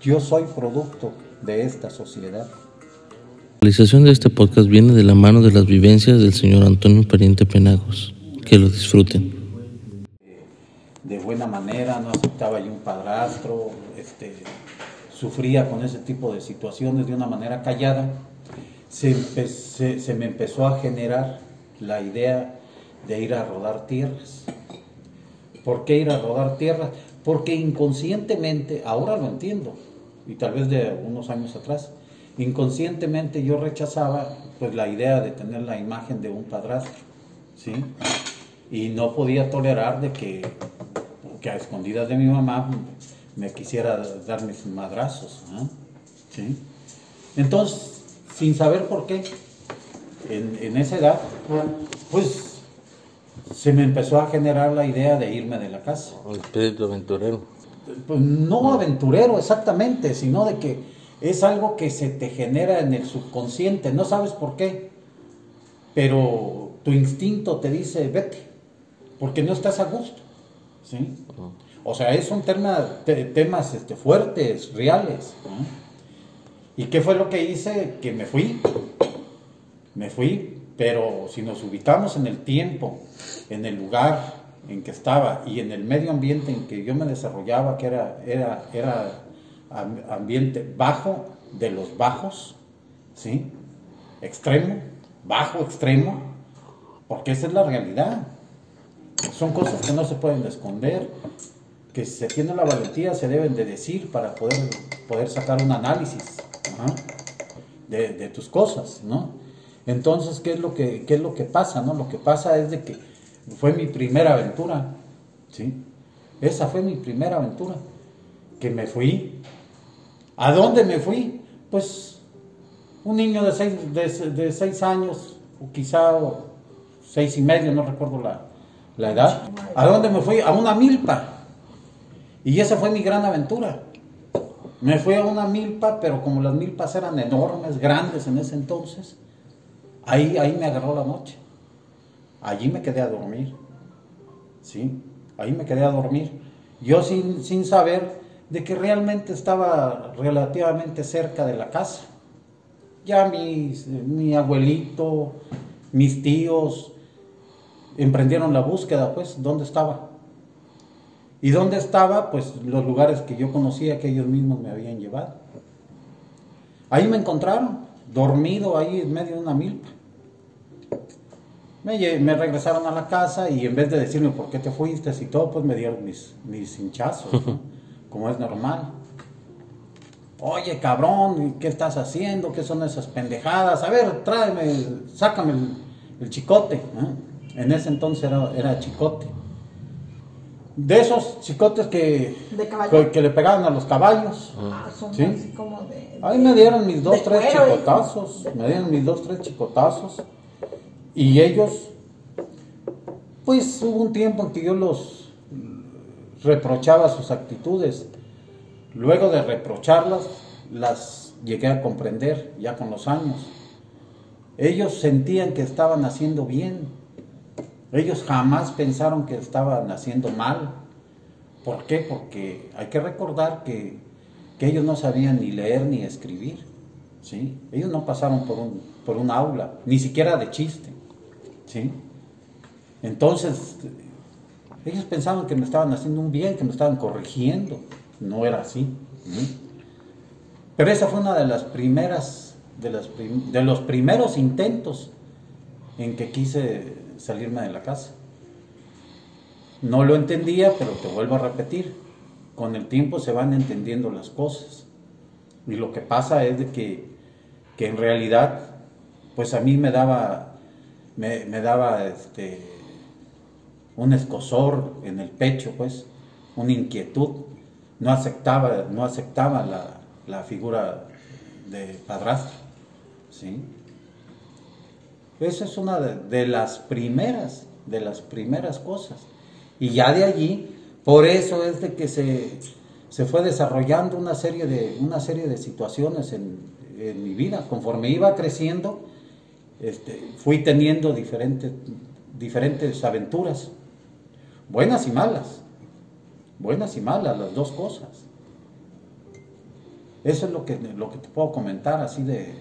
Yo soy producto de esta sociedad. La realización de este podcast viene de la mano de las vivencias del señor Antonio Pariente Penagos. Que lo disfruten. De buena manera, no aceptaba yo un padrastro, este, sufría con ese tipo de situaciones de una manera callada. Se, se, se me empezó a generar la idea de ir a rodar tierras. ¿Por qué ir a rodar tierras? Porque inconscientemente, ahora lo entiendo, y tal vez de unos años atrás, inconscientemente yo rechazaba pues la idea de tener la imagen de un padrastro, ¿sí? Y no podía tolerar de que, que a escondidas de mi mamá me quisiera dar mis madrazos. ¿sí? Entonces, sin saber por qué, en, en esa edad, pues se me empezó a generar la idea de irme de la casa. El espíritu aventurero. Pues no aventurero exactamente, sino de que es algo que se te genera en el subconsciente, no sabes por qué, pero tu instinto te dice vete, porque no estás a gusto. ¿sí? O sea, es un tema, te, temas este, fuertes, reales. ¿Y qué fue lo que hice? Que me fui, me fui, pero si nos ubicamos en el tiempo, en el lugar en que estaba y en el medio ambiente en que yo me desarrollaba, que era, era, era ambiente bajo de los bajos, ¿sí? Extremo, bajo, extremo, porque esa es la realidad. Son cosas que no se pueden esconder, que si se tiene la valentía se deben de decir para poder, poder sacar un análisis de, de tus cosas, ¿no? Entonces, ¿qué es lo que, qué es lo que pasa? No? Lo que pasa es de que fue mi primera aventura, ¿sí? Esa fue mi primera aventura, que me fui. ¿A dónde me fui? Pues un niño de seis, de, seis años, o quizá seis y medio, no recuerdo la, la edad. ¿A dónde me fui? A una milpa. Y esa fue mi gran aventura. Me fui a una milpa, pero como las milpas eran enormes, grandes en ese entonces, Ahí, ahí me agarró la noche. Allí me quedé a dormir. ¿Sí? Ahí me quedé a dormir. Yo sin, sin saber de que realmente estaba relativamente cerca de la casa. Ya mis, mi abuelito, mis tíos emprendieron la búsqueda, pues, ¿dónde estaba? ¿Y dónde estaba? Pues los lugares que yo conocía que ellos mismos me habían llevado. Ahí me encontraron, dormido ahí en medio de una milpa. Me, me, regresaron a la casa y en vez de decirme por qué te fuiste y todo, pues me dieron mis, mis hinchazos, ¿no? como es normal. Oye, cabrón, ¿qué estás haciendo? ¿Qué son esas pendejadas? A ver, tráeme, sácame el, el chicote. En ese entonces era, era, chicote. De esos chicotes que, que, que, le pegaban a los caballos. Ah, son ¿sí? así como de, Ahí me dieron mis dos, de tres cuero, chicotazos. Me dieron mis dos, tres chicotazos. Y ellos, pues hubo un tiempo en que yo los reprochaba sus actitudes. Luego de reprocharlas, las llegué a comprender ya con los años. Ellos sentían que estaban haciendo bien. Ellos jamás pensaron que estaban haciendo mal. ¿Por qué? Porque hay que recordar que, que ellos no sabían ni leer ni escribir. ¿sí? Ellos no pasaron por un, por un aula, ni siquiera de chiste. ¿Sí? Entonces, ellos pensaban que me estaban haciendo un bien, que me estaban corrigiendo. No era así. ¿sí? Pero esa fue una de las primeras, de, las de los primeros intentos en que quise salirme de la casa. No lo entendía, pero te vuelvo a repetir, con el tiempo se van entendiendo las cosas. Y lo que pasa es de que, que en realidad, pues a mí me daba, me, daba este, un escosor en el pecho, pues, una inquietud. No aceptaba, no aceptaba la, la figura de padrastro. ¿sí? Esa es una de, de, las primeras, de las primeras cosas. Y ya de allí, por eso es de que se, se fue desarrollando una serie de, una serie de situaciones en, en mi vida. Conforme iba creciendo, este, fui teniendo diferentes, diferentes aventuras, buenas y malas, buenas y malas, las dos cosas. Eso es lo que, lo que te puedo comentar así de,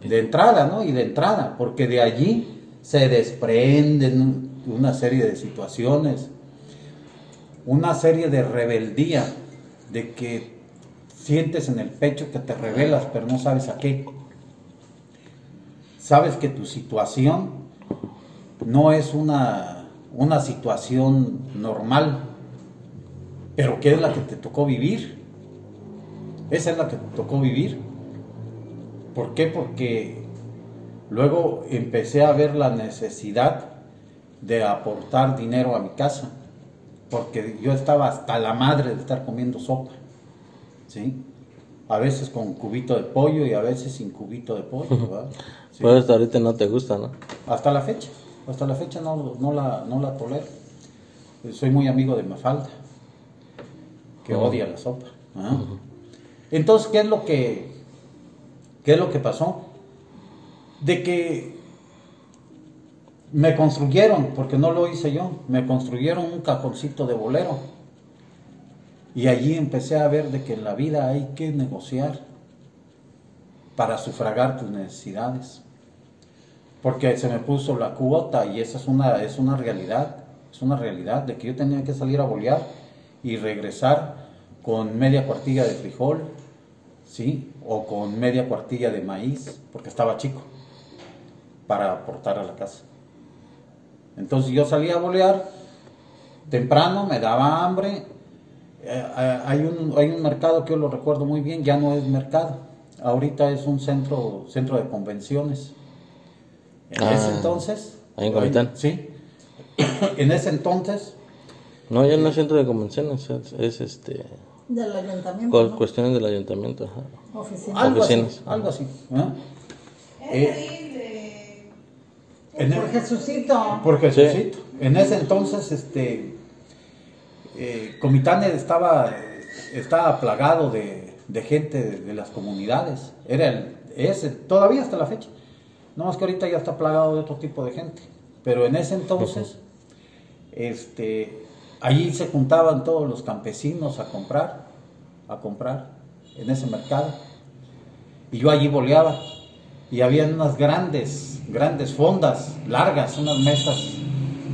De de entrada, ¿no? Y de entrada, porque de allí se desprenden una serie de situaciones, una serie de rebeldía, de que sientes en el pecho que te rebelas, pero no sabes a qué. Sabes que tu situación no es una, una situación normal, pero que es la que te tocó vivir. Esa es la que te tocó vivir. ¿Por qué? Porque luego empecé a ver la necesidad de aportar dinero a mi casa, porque yo estaba hasta la madre de estar comiendo sopa, ¿sí? A veces con cubito de pollo y a veces sin cubito de pollo, ¿verdad? Sí. Hasta ahorita no te gusta, ¿no? Hasta la fecha, hasta la fecha no, no, la, no la tolero. Soy muy amigo de Mafalda, que Ujú. odia la sopa. ¿ah? Entonces, ¿qué es lo que qué es lo que pasó? De que me construyeron, porque no lo hice yo, me construyeron un cajoncito de bolero. Y allí empecé a ver de que en la vida hay que negociar para sufragar tus necesidades porque se me puso la cuota y esa es una, es una realidad, es una realidad de que yo tenía que salir a bolear y regresar con media cuartilla de frijol, ¿sí? O con media cuartilla de maíz, porque estaba chico, para aportar a la casa. Entonces yo salía a bolear temprano, me daba hambre. Eh, eh, hay, un, hay un mercado que yo lo recuerdo muy bien, ya no es mercado, ahorita es un centro, centro de convenciones. En Ah, ese entonces. ahí en Comitán. Sí. en ese entonces. No, ya no es centro de convenciones, es, es, este Del ayuntamiento. cu- ¿no? cuestiones del ayuntamiento. Ajá. Oficina. Algo así. Oficinas. Algo así. ¿eh? Eh, en Por el- Jesucito. por Jesucito. En ese entonces, este. eh, Comitán estaba, estaba plagado de, de gente de, de las comunidades. Era el, ese, todavía hasta la fecha. No más que ahorita ya está plagado de otro tipo de gente. Pero en ese entonces, este, allí se juntaban todos los campesinos a comprar, a comprar en ese mercado. Y yo allí boleaba. Y había unas grandes, grandes fondas, largas, unas mesas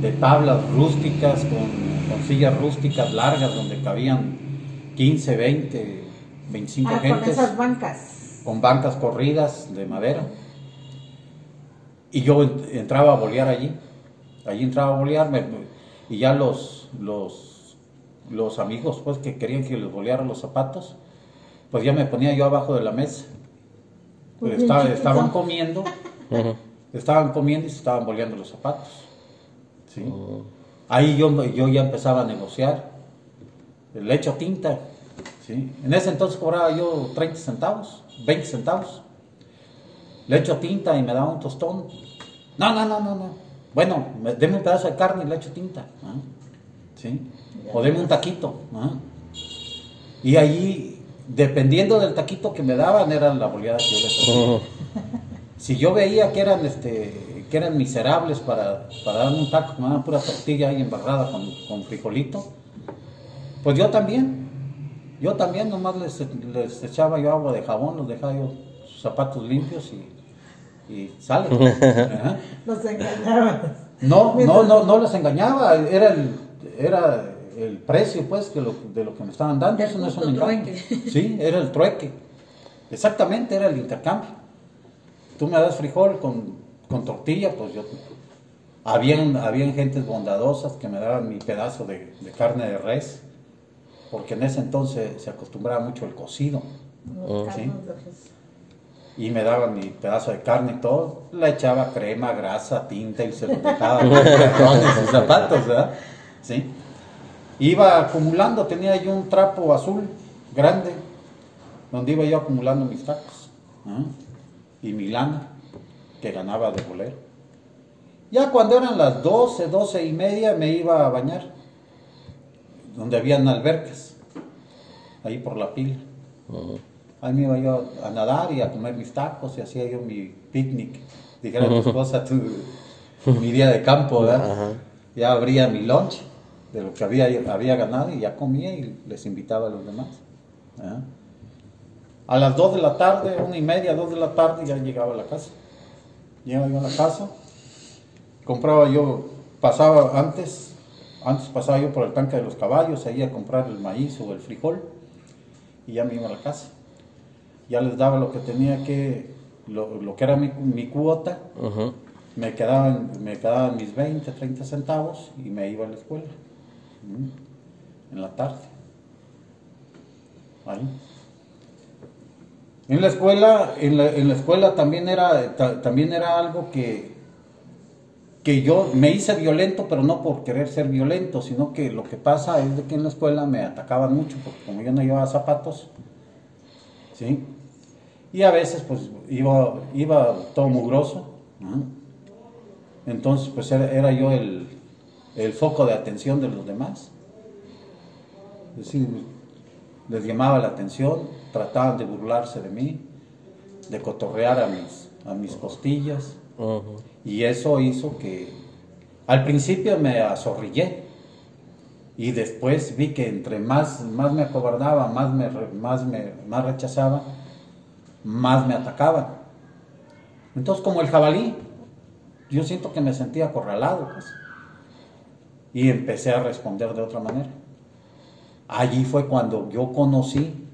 de tablas rústicas, con, con sillas rústicas largas, donde cabían 15, 20, 25 Ah, con esas bancas. con bancas corridas de madera. Y yo ent- entraba a bolear allí. Allí entraba a bolear me- y ya los, los, los amigos pues que querían que les boleara los zapatos, pues ya me ponía yo abajo de la mesa. Pues estaba- estaban comiendo, estaban comiendo y se estaban boleando los zapatos. ¿sí? Ahí yo, yo ya empezaba a negociar. Le echo tinta. ¿sí? En ese entonces cobraba yo 30 centavos, 20 centavos. Le echo tinta y me daba un tostón. No, no, no, no, no. Bueno, me- deme un pedazo de carne y le echo tinta. ¿ah? ¿Sí? O deme un taquito. ¿ah? Y allí, dependiendo del taquito que me daban, era la boleada que yo les hacía. Ujú. Si yo veía que eran este que eran miserables para, para darme un taco, que me daban pura tortilla ahí embarrada con, con frijolito, pues yo también, yo también nomás les, les echaba yo agua de jabón, los dejaba yo sus zapatos limpios y, y sale. Ajá. Los engañabas. No, no, no, no les engañaba, era el, era el precio pues que lo- de lo que me estaban dando, eso no es un engaño. trueque. Sí, era el trueque. Exactamente, era el intercambio. Tú me das frijol con, con tortilla, pues yo... Habían, habían gentes bondadosas que me daban mi pedazo de, de carne de res, porque en ese entonces se acostumbraba mucho el cocido, Los sí. Y me daban mi pedazo de carne y todo, le echaba crema, grasa, tinta y se lo dejaba los sus zapatos, ¿verdad? Sí. Iba acumulando, tenía yo un trapo azul grande, donde iba yo acumulando mis tacos, ¿ah? y mi lana, que ganaba de bolero. Ya cuando eran las 12, 12 y media me iba a bañar, donde habían albercas, ahí por la pila. Ujú. Ahí me iba yo a nadar y a comer mis tacos y hacía yo mi picnic. Dijera tu esposa, tu, mi día de campo, ¿verdad? Ajá. Ya abría mi lunch de lo que había, había ganado y ya comía y les invitaba a los demás. ¿verdad? A las 2 de la tarde, una y media, 2 de la tarde, ya llegaba a la casa. Llegaba yo a la casa, compraba yo, pasaba antes, antes pasaba yo por el tanque de los caballos, ahí a comprar el maíz o el frijol, y ya me iba a la casa. Ya les daba lo que tenía que, lo, lo que era mi, mi cuota, me quedaban, me quedaban mis 20, 30 centavos y me iba a la escuela. En la tarde. Ahí. En la escuela, en la, en la escuela también era, ta- también era algo que, que yo me hice violento, pero no por querer ser violento, sino que lo que pasa es de que en la escuela me atacaban mucho, porque como yo no llevaba zapatos, ¿sí? Y a veces pues iba, iba todo mugroso. Entonces, pues era, era yo el, el foco de atención de los demás. Es decir, les llamaba la atención, trataban de burlarse de mí, de cotorrear a mis, a mis costillas. Y eso hizo que al principio me azorrillé. Y después vi que entre más, más me acobardaba, más me, más me más rechazaba, más me atacaban. Entonces, como el jabalí, yo siento que me sentía acorralado. pues. Y empecé a responder de otra manera. Allí fue cuando yo conocí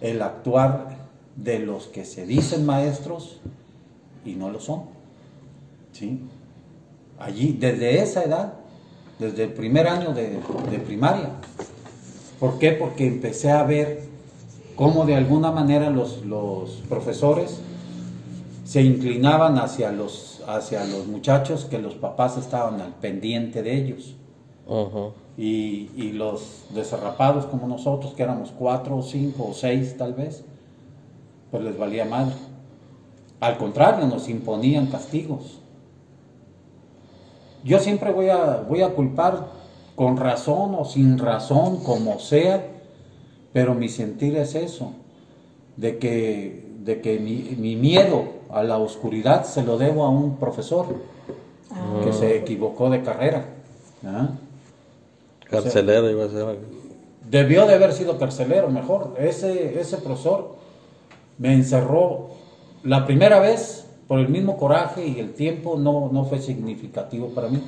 el actuar de los que se dicen maestros y no lo son. ¿sí? Allí, desde esa edad, desde el primer año de, de primaria. ¿Por qué? Porque empecé a ver cómo de alguna manera los, los profesores se inclinaban hacia los, hacia los muchachos que los papás estaban al pendiente de ellos. Y, y los desarrapados como nosotros, que éramos cuatro, cinco o seis tal vez, pues les valía madre. Al contrario, nos imponían castigos. Yo siempre voy a, voy a culpar con razón o sin razón, como sea, pero mi sentir es eso, de que, de que mi, mi miedo a la oscuridad se lo debo a un profesor que se equivocó de carrera. ¿ah? Carcelero iba a ser. Debió de haber sido carcelero, mejor. Ese, ese profesor me encerró la primera vez por el mismo coraje y el tiempo no, no fue significativo para mí.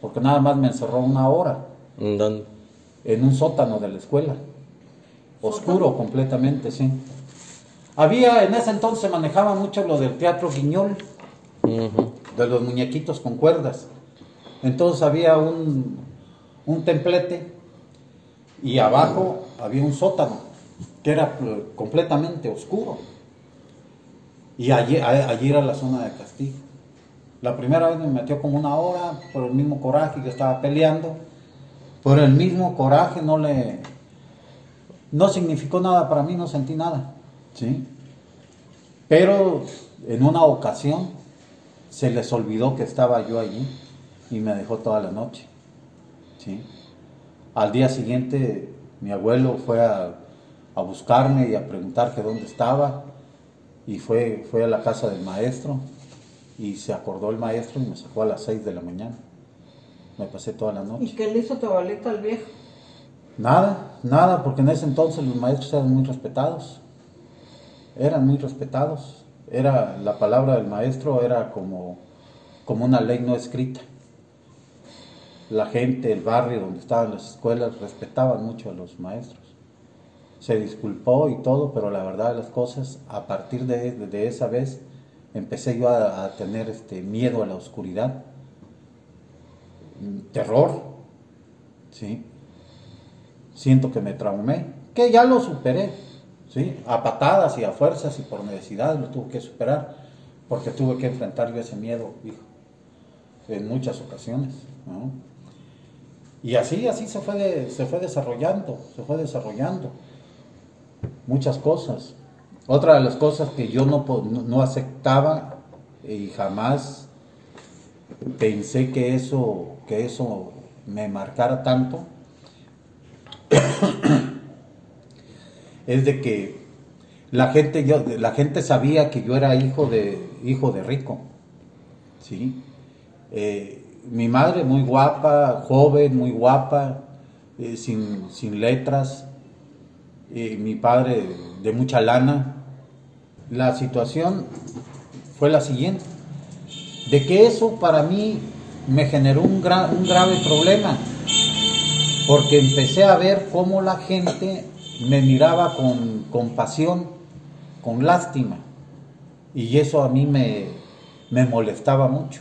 Porque nada más me encerró una hora ¿Dónde? En un sótano de la escuela. Oscuro completamente, sí. Había, en ese entonces se manejaba mucho lo del teatro guiñol, de los muñequitos con cuerdas. Entonces había un, un templete y abajo había un sótano que era eh, completamente oscuro. Y allí, allí era la zona de castigo. La primera vez me metió como una hora por el mismo coraje que estaba peleando. Por el mismo coraje no le... No significó nada para mí, no sentí nada. ¿sí? Pero en una ocasión se les olvidó que estaba yo allí y me dejó toda la noche. ¿sí? Al día siguiente mi abuelo fue a, a buscarme y a preguntar que dónde estaba y fue, fue a la casa del maestro y se acordó el maestro y me sacó a las 6 de la mañana. Me pasé toda la ¿Y noche. qué le hizo tu abuelito al viejo? Nada, nada, porque en ese entonces los maestros eran muy respetados. Eran muy respetados. Era la palabra del maestro era como, como una ley no escrita. La gente, el barrio donde estaban las escuelas respetaban mucho a los maestros. Se disculpó y todo, pero la verdad de las cosas, a partir de, de esa vez, empecé yo a, a tener este miedo a la oscuridad, terror, ¿sí? siento que me traumé, que ya lo superé, ¿sí? A patadas y a fuerzas y por necesidad lo tuve que superar, porque tuve que enfrentar yo ese miedo, hijo, en muchas ocasiones, ¿no? Y así, así se fue, de- se fue desarrollando, se fue desarrollando muchas cosas. Otra de las cosas que yo no, no aceptaba y jamás pensé que eso, que eso me marcara tanto, es de que la gente, yo, la gente sabía que yo era hijo de, hijo de rico. ¿sí? Eh, mi madre muy guapa, joven, muy guapa, eh, sin, sin letras. Y mi padre de mucha lana. La situación fue la siguiente, de que eso para mí me generó un, gra- un grave problema, porque empecé a ver cómo la gente me miraba con compasión, con lástima, y eso a mí me, me molestaba mucho,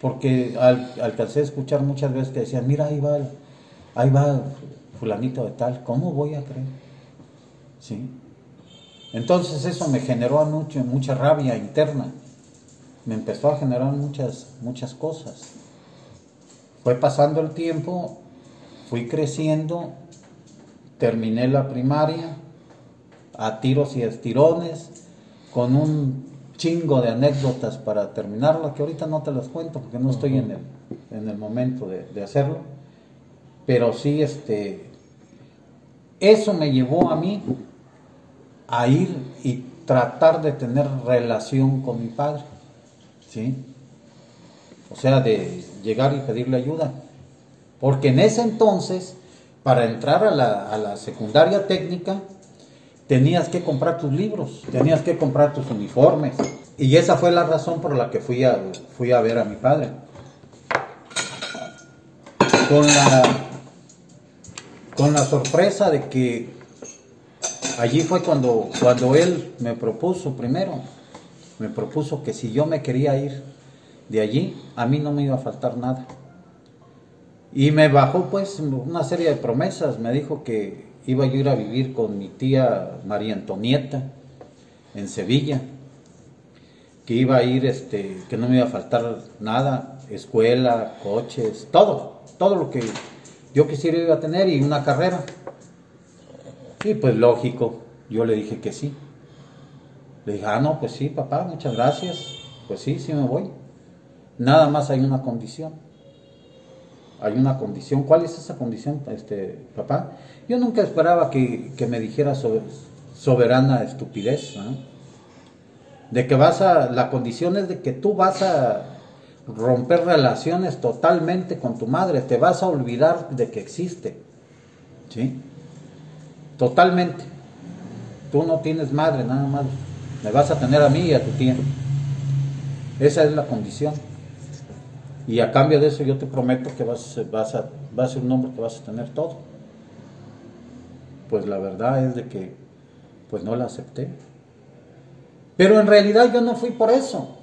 porque al- alcancé a escuchar muchas veces que decían, mira, ahí va, ahí va fulanito de tal, ¿cómo voy a creer? ¿Sí? Entonces eso me generó mucho, mucha rabia interna, me empezó a generar muchas, muchas cosas. Fue pasando el tiempo, fui creciendo, terminé la primaria a tiros y estirones, con un chingo de anécdotas para terminarla, que ahorita no te las cuento porque no estoy en el, en el momento de, de hacerlo, pero sí, este, eso me llevó a mí a ir y tratar de tener relación con mi padre, ¿sí? O sea, de llegar y pedirle ayuda. Porque en ese entonces, para entrar a la, a la secundaria técnica, tenías que comprar tus libros, tenías que comprar tus uniformes. Y esa fue la razón por la que fui a, fui a ver a mi padre. Con la, con la sorpresa de que allí fue cuando, cuando él me propuso primero, me propuso que si yo me quería ir de allí, a mí no me iba a faltar nada. Y me bajó pues una serie de promesas, me dijo que iba yo a ir a vivir con mi tía María Antonieta en Sevilla, que iba a ir, este, que no me iba a faltar nada, escuela, coches, todo, todo lo que yo quisiera iba a tener y una carrera. Y pues lógico, yo le dije que sí. Le dije, ah, no, pues sí, papá, muchas gracias. Pues sí, sí me voy. Nada más hay una condición. Hay una condición. ¿Cuál es esa condición, este, papá? Yo nunca esperaba que, que me dijera so- soberana estupidez. De que vas a. La condición es de que tú vas a romper relaciones totalmente con tu madre. Te vas a olvidar de que existe. ¿Sí? Totalmente. Tú no tienes madre, nada más. Me vas a tener a mí y a tu tía. Esa es la condición. Y a cambio de eso yo te prometo que vas, vas, a, va a ser un hombre que vas a tener todo. Pues la verdad es de que pues no la acepté. Pero en realidad yo no fui por eso.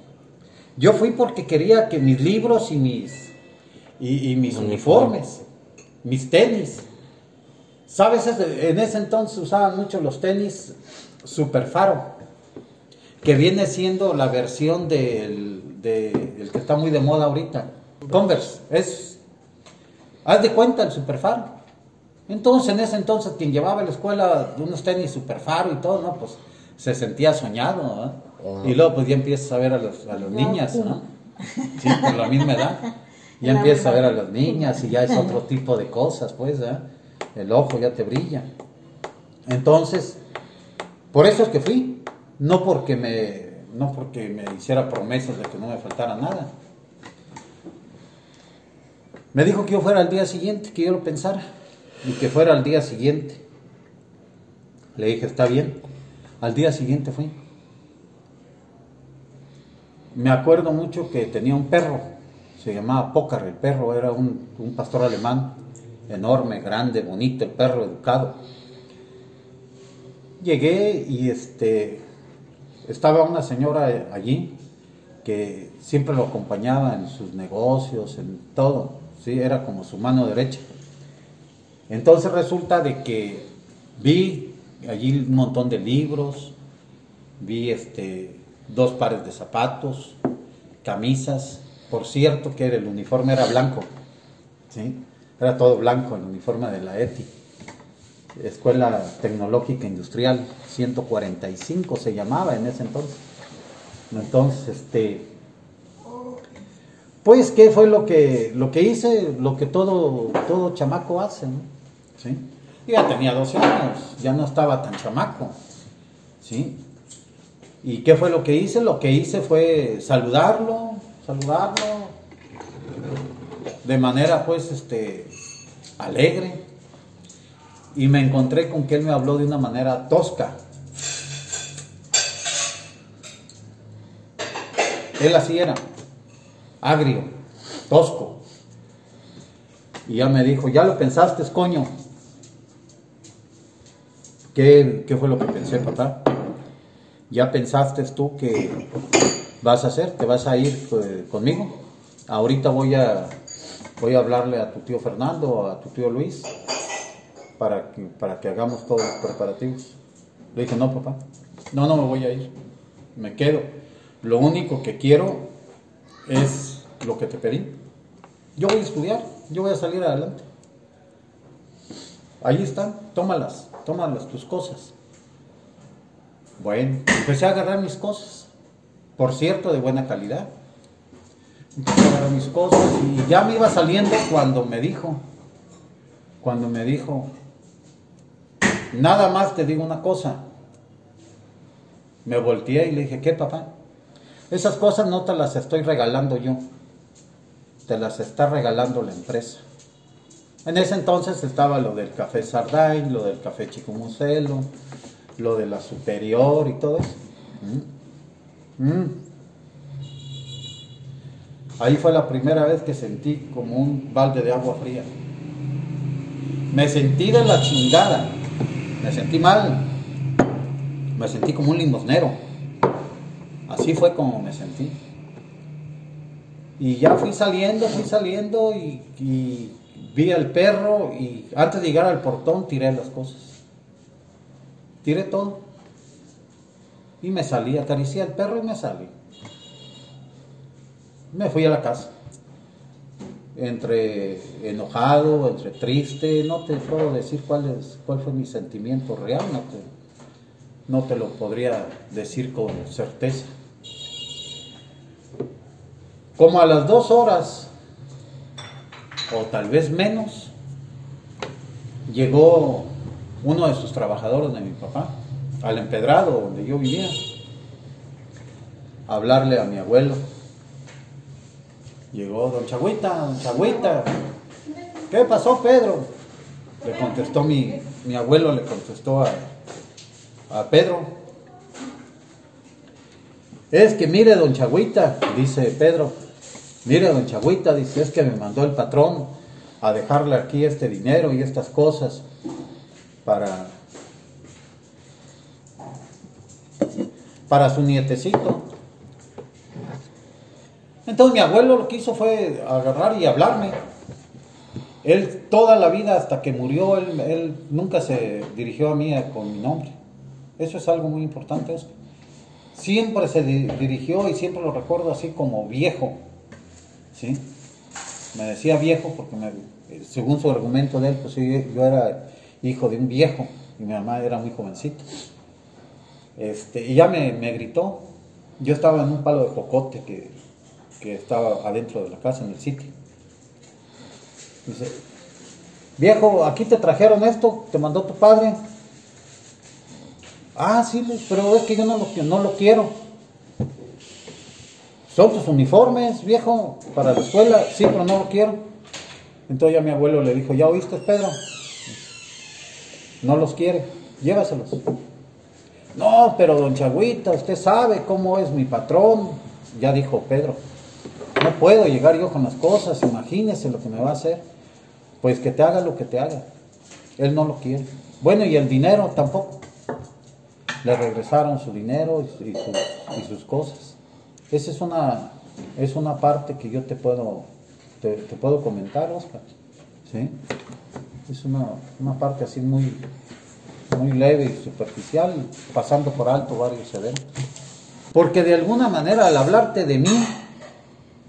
Yo fui porque quería que mis libros y mis, y, y mis uniformes, mis tenis, ¿Sabes? En ese entonces usaban mucho los tenis Super Faro, que viene siendo la versión del, de- el que está muy de moda ahorita. Converse, es, haz de cuenta el Super Faro. Entonces, en ese entonces, quien llevaba a la escuela unos tenis Super Faro y todo, ¿no? Pues se sentía soñado, ¿no? Y luego, pues ya empiezas a ver a, los, a las niñas, ¿no? Sí, por la misma edad. Ya empiezas a ver a las niñas y ya es otro tipo de cosas, pues, ¿eh? El ojo ya te brilla. Entonces, por eso es que fui, no porque me, no porque me hiciera promesas de que no me faltara nada. Me dijo que yo fuera al día siguiente, que yo lo pensara, y que fuera al día siguiente. Le dije, está bien. Al día siguiente fui. Me acuerdo mucho que tenía un perro, se llamaba Pócar, el perro era un, un pastor alemán, enorme, grande, bonito, el perro educado. Llegué y este estaba una señora allí que siempre lo acompañaba en sus negocios, en todo, sí, era como su mano derecha. Entonces resulta de que vi allí un montón de libros, vi este dos pares de zapatos, camisas, por cierto que el uniforme era blanco, ¿sí? era todo blanco el uniforme de la ETI, Escuela Tecnológica Industrial 145 se llamaba en ese entonces. Entonces, este, pues, ¿qué fue lo que, lo que hice? Lo que todo, todo chamaco hace, ¿no? ¿Sí? Ya tenía 12 años, ya no estaba tan chamaco, ¿sí? ¿Y qué fue lo que hice? Lo que hice fue saludarlo, saludarlo de manera pues este alegre y me encontré con que él me habló de una manera tosca. Él así era, agrio, tosco. Y ya me dijo, ya lo pensaste, coño. ¿Qué, qué fue lo que pensé, papá? Ya pensaste tú que vas a hacer, te vas a ir eh, conmigo. Ahorita voy a, voy a hablarle a tu tío Fernando, a tu tío Luis, para que, para que hagamos todos los preparativos. Le dije, no, papá, no, no me voy a ir, me quedo. Lo único que quiero es lo que te pedí. Yo voy a estudiar, yo voy a salir adelante. Ahí están, tómalas, tómalas tus cosas. Bueno, empecé a agarrar mis cosas, por cierto, de buena calidad. Empecé mis cosas y ya me iba saliendo cuando me dijo, cuando me dijo, nada más te digo una cosa. Me volteé y le dije, ¿qué papá? Esas cosas no te las estoy regalando yo, te las está regalando la empresa. En ese entonces estaba lo del café Sarday, lo del café Chico Muselo, lo de la superior y todo eso. Mm. Mm. Ahí fue la primera vez que sentí como un balde de agua fría. Me sentí de la chingada, me sentí mal, me sentí como un limosnero. Así fue como me sentí. Y ya fui saliendo, fui saliendo y, vi al perro y antes de llegar al portón tiré las cosas. Tiré todo. Y me salí, acaricié al perro y me salí. Me fui a la casa. Entre enojado, entre triste, no te puedo decir cuál, es, cuál fue mi sentimiento real, no te, no te lo podría decir con certeza. Como a las dos horas, o tal vez menos, llegó uno de sus trabajadores de mi papá, al empedrado donde yo vivía, a hablarle a mi abuelo. Llegó don Chagüita, don Chagüita, ¿qué pasó Pedro? Le contestó mi, mi abuelo, le contestó a, a Pedro. Es que mire, don Chagüita, dice Pedro, mire, don Chagüita, dice, es que me mandó el patrón a dejarle aquí este dinero y estas cosas para, para su nietecito. Entonces mi abuelo lo que hizo fue agarrar y hablarme. Él toda la vida hasta que murió, él, nunca se dirigió a mí con mi nombre. Eso es algo muy importante. Eso. Siempre se di- dirigió y siempre lo recuerdo así como viejo. ¿sí? Me decía viejo porque me- según su argumento de él, pues yo era hijo de un viejo y mi mamá era muy jovencita. Este, y ya me, me gritó. Yo estaba en un palo de jocote que, que estaba adentro de la casa, en el sitio. Dice, viejo, aquí te trajeron esto, te mandó tu padre. Ah, sí, pues, pero es que yo no lo, no lo quiero. Son tus uniformes, viejo, para la escuela. Sí, pero no lo quiero. Entonces ya mi abuelo le dijo, ¿ya oíste, Pedro? No los quiere, llévaselos. No, pero don Chagüita, usted sabe cómo es mi patrón. Ya dijo Pedro, no puedo llegar yo con las cosas, imagínese lo que me va a hacer. Pues que te haga lo que te haga. Él no lo quiere. Bueno, y el dinero tampoco. Le regresaron su dinero y, y su- y sus cosas. Esa es una, es una parte que yo te puedo, te, te puedo comentar, Oscar. ¿Sí? Es una, una parte así muy, muy leve y superficial, pasando por alto varios eventos. Porque de alguna manera al hablarte de mí,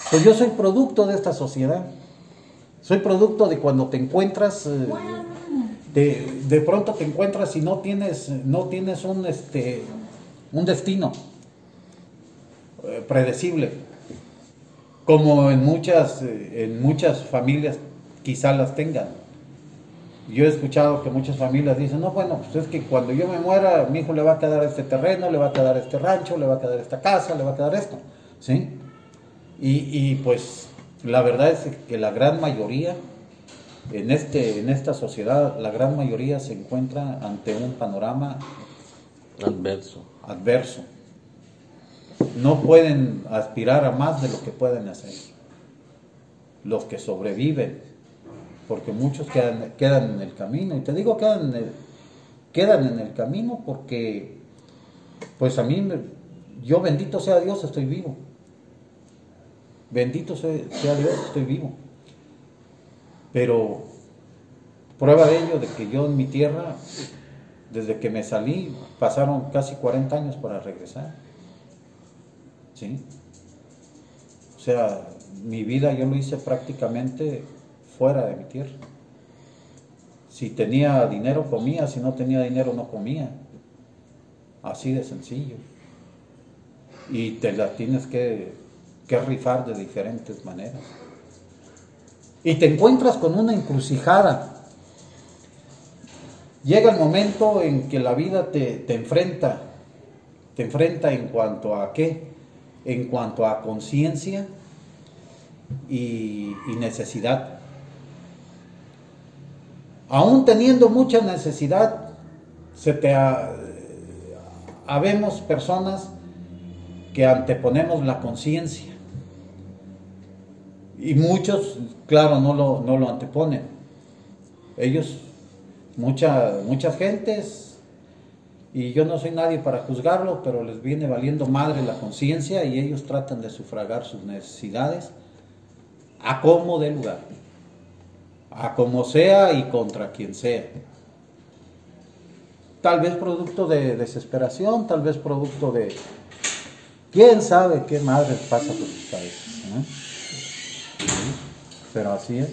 pues yo soy producto de esta sociedad. Soy producto de cuando te encuentras, eh, de, de pronto te encuentras y no tienes, no tienes un, este, un destino eh, predecible, como en muchas, eh, en muchas familias quizás las tengan. Yo he escuchado que muchas familias dicen, no, bueno, pues es que cuando yo me muera, mi hijo le va a quedar este terreno, le va a quedar este rancho, le va a quedar esta casa, le va a quedar esto, ¿sí? Y, y, pues la verdad es que la gran mayoría, en, este, en esta sociedad, la gran mayoría se encuentra ante un panorama Adverso. adverso. no pueden aspirar a más de lo que pueden hacer. Los que sobreviven, porque muchos quedan, quedan en el camino. Y te digo quedan en el, quedan en el camino porque, pues a mí, yo bendito sea Dios, estoy vivo. Bendito sea, Dios, estoy vivo. Pero prueba de ello de que yo en mi tierra, desde que me salí, pasaron casi 40 años para regresar. ¿Sí? O sea, mi vida yo lo hice prácticamente fuera de mi tierra. Si tenía dinero comía, si no tenía dinero no comía. Así de sencillo. Y te la tienes que, que rifar de diferentes maneras. Y te encuentras con una encrucijada. Llega el momento en que la vida te, te enfrenta. Te enfrenta en cuanto a qué? En cuanto a conciencia y, necesidad. Aún teniendo mucha necesidad, se te ha- habemos personas que anteponemos la conciencia. Y muchos, claro, no lo, no lo anteponen. Ellos, mucha, muchas gentes, y yo no soy nadie para juzgarlo, pero les viene valiendo madre la conciencia y ellos tratan de sufragar sus necesidades a como de lugar, a como sea y contra quien sea. Tal vez producto de desesperación, tal vez producto de quién sabe qué madre pasa por sus cabezas. ¿no? Sí, Pero así es.